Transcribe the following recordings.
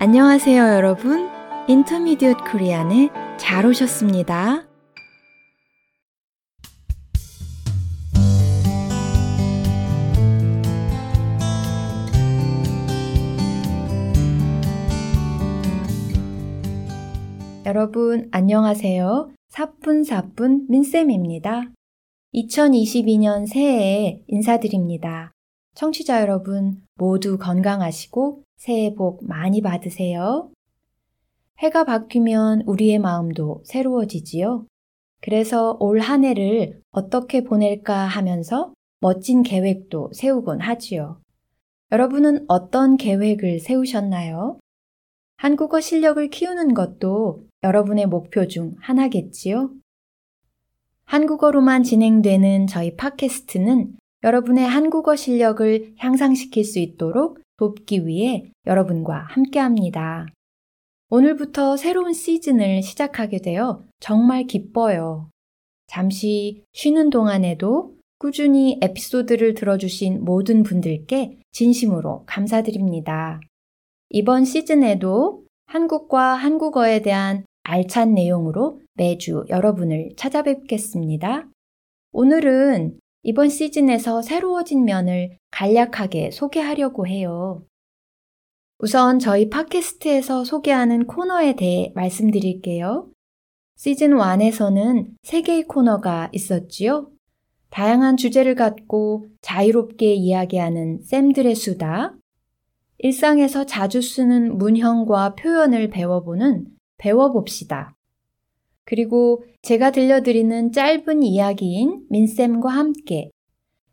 안녕하세요, 여러분. 인터미디엇 코리안에 잘 오셨습니다. 여러분, 안녕하세요. 사뿐사뿐 민쌤입니다. 2022년 새해에 인사드립니다. 청취자 여러분 모두 건강하시고 새해 복 많이 받으세요. 해가 바뀌면 우리의 마음도 새로워지지요. 그래서 올 한 해를 어떻게 보낼까 하면서 멋진 계획도 세우곤 하지요. 여러분은 어떤 계획을 세우셨나요? 한국어 실력을 키우는 것도 여러분의 목표 중 하나겠지요? 한국어로만 진행되는 저희 팟캐스트는 여러분의 한국어 실력을 향상시킬 수 있도록 돕기 위해 여러분과 함께 합니다. 오늘부터 새로운 시즌을 시작하게 되어 정말 기뻐요. 잠시 쉬는 동안에도 꾸준히 에피소드를 들어주신 모든 분들께 진심으로 감사드립니다. 이번 시즌에도 한국과 한국어에 대한 알찬 내용으로 매주 여러분을 찾아뵙겠습니다. 오늘은 이번 시즌에서 새로워진 면을 간략하게 소개하려고 해요. 우선 저희 팟캐스트에서 소개하는 코너에 대해 말씀드릴게요. 시즌 1에서는 3개의 코너가 있었지요. 다양한 주제를 갖고 자유롭게 이야기하는 쌤들의 수다, 일상에서 자주 쓰는 문형과 표현을 배워보는 배워봅시다. 그리고 제가 들려드리는 짧은 이야기인 민쌤과 함께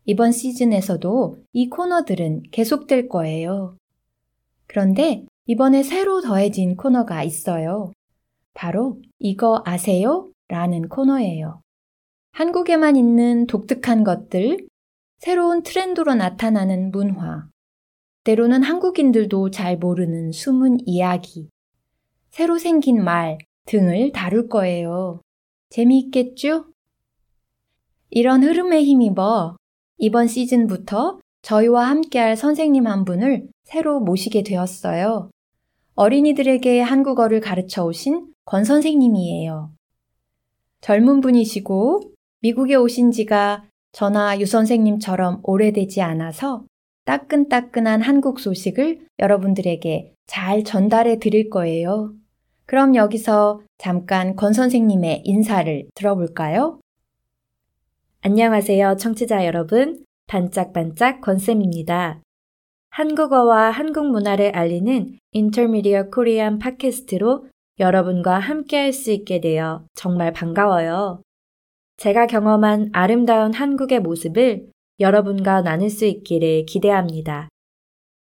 이번 시즌에서도 이 코너들은 계속될 거예요. 그런데 이번에 새로 더해진 코너가 있어요. 바로 이거 아세요? 라는 코너예요. 한국에만 있는 독특한 것들, 새로운 트렌드로 나타나는 문화, 때로는 한국인들도 잘 모르는 숨은 이야기, 새로 생긴 말, 등을 다룰 거예요. 재미있겠죠? 이런 흐름에 힘입어 이번 시즌부터 저희와 함께할 선생님 한 분을 새로 모시게 되었어요. 어린이들에게 한국어를 가르쳐 오신 권 선생님이에요. 젊은 분이시고 미국에 오신 지가 저나 유 선생님처럼 오래되지 않아서 따끈따끈한 한국 소식을 여러분들에게 잘 전달해 드릴 거예요. 그럼 여기서 잠깐 권 선생님의 인사를 들어볼까요? 안녕하세요, 청취자 여러분. 반짝반짝 권쌤입니다. 한국어와 한국 문화를 알리는 인터미디어 코리안 팟캐스트로 여러분과 함께 할 수 있게 되어 정말 반가워요. 제가 경험한 아름다운 한국의 모습을 여러분과 나눌 수 있기를 기대합니다.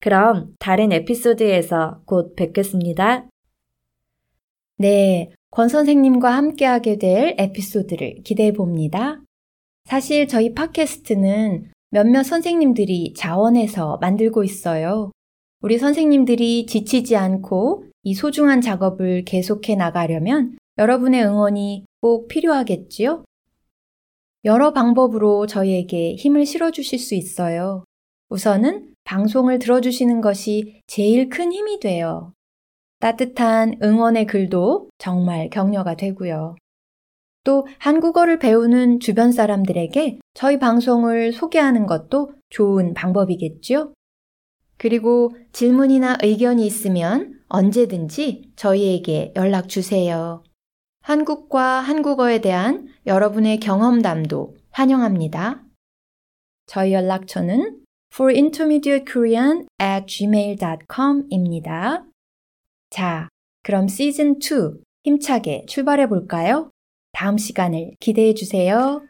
그럼 다른 에피소드에서 곧 뵙겠습니다. 네, 권 선생님과 함께하게 될 에피소드를 기대해 봅니다. 사실 저희 팟캐스트는 몇몇 선생님들이 자원해서 만들고 있어요. 우리 선생님들이 지치지 않고 이 소중한 작업을 계속해 나가려면 여러분의 응원이 꼭 필요하겠지요? 여러 방법으로 저희에게 힘을 실어주실 수 있어요. 우선은 방송을 들어주시는 것이 제일 큰 힘이 돼요. 따뜻한 응원의 글도 정말 격려가 되고요. 또 한국어를 배우는 주변 사람들에게 저희 방송을 소개하는 것도 좋은 방법이겠죠? 그리고 질문이나 의견이 있으면 언제든지 저희에게 연락 주세요. 한국과 한국어에 대한 여러분의 경험담도 환영합니다. 저희 연락처는 forintermediatekorean at gmail.com 입니다. 자, 그럼 시즌 2 힘차게 출발해 볼까요? 다음 시간을 기대해 주세요.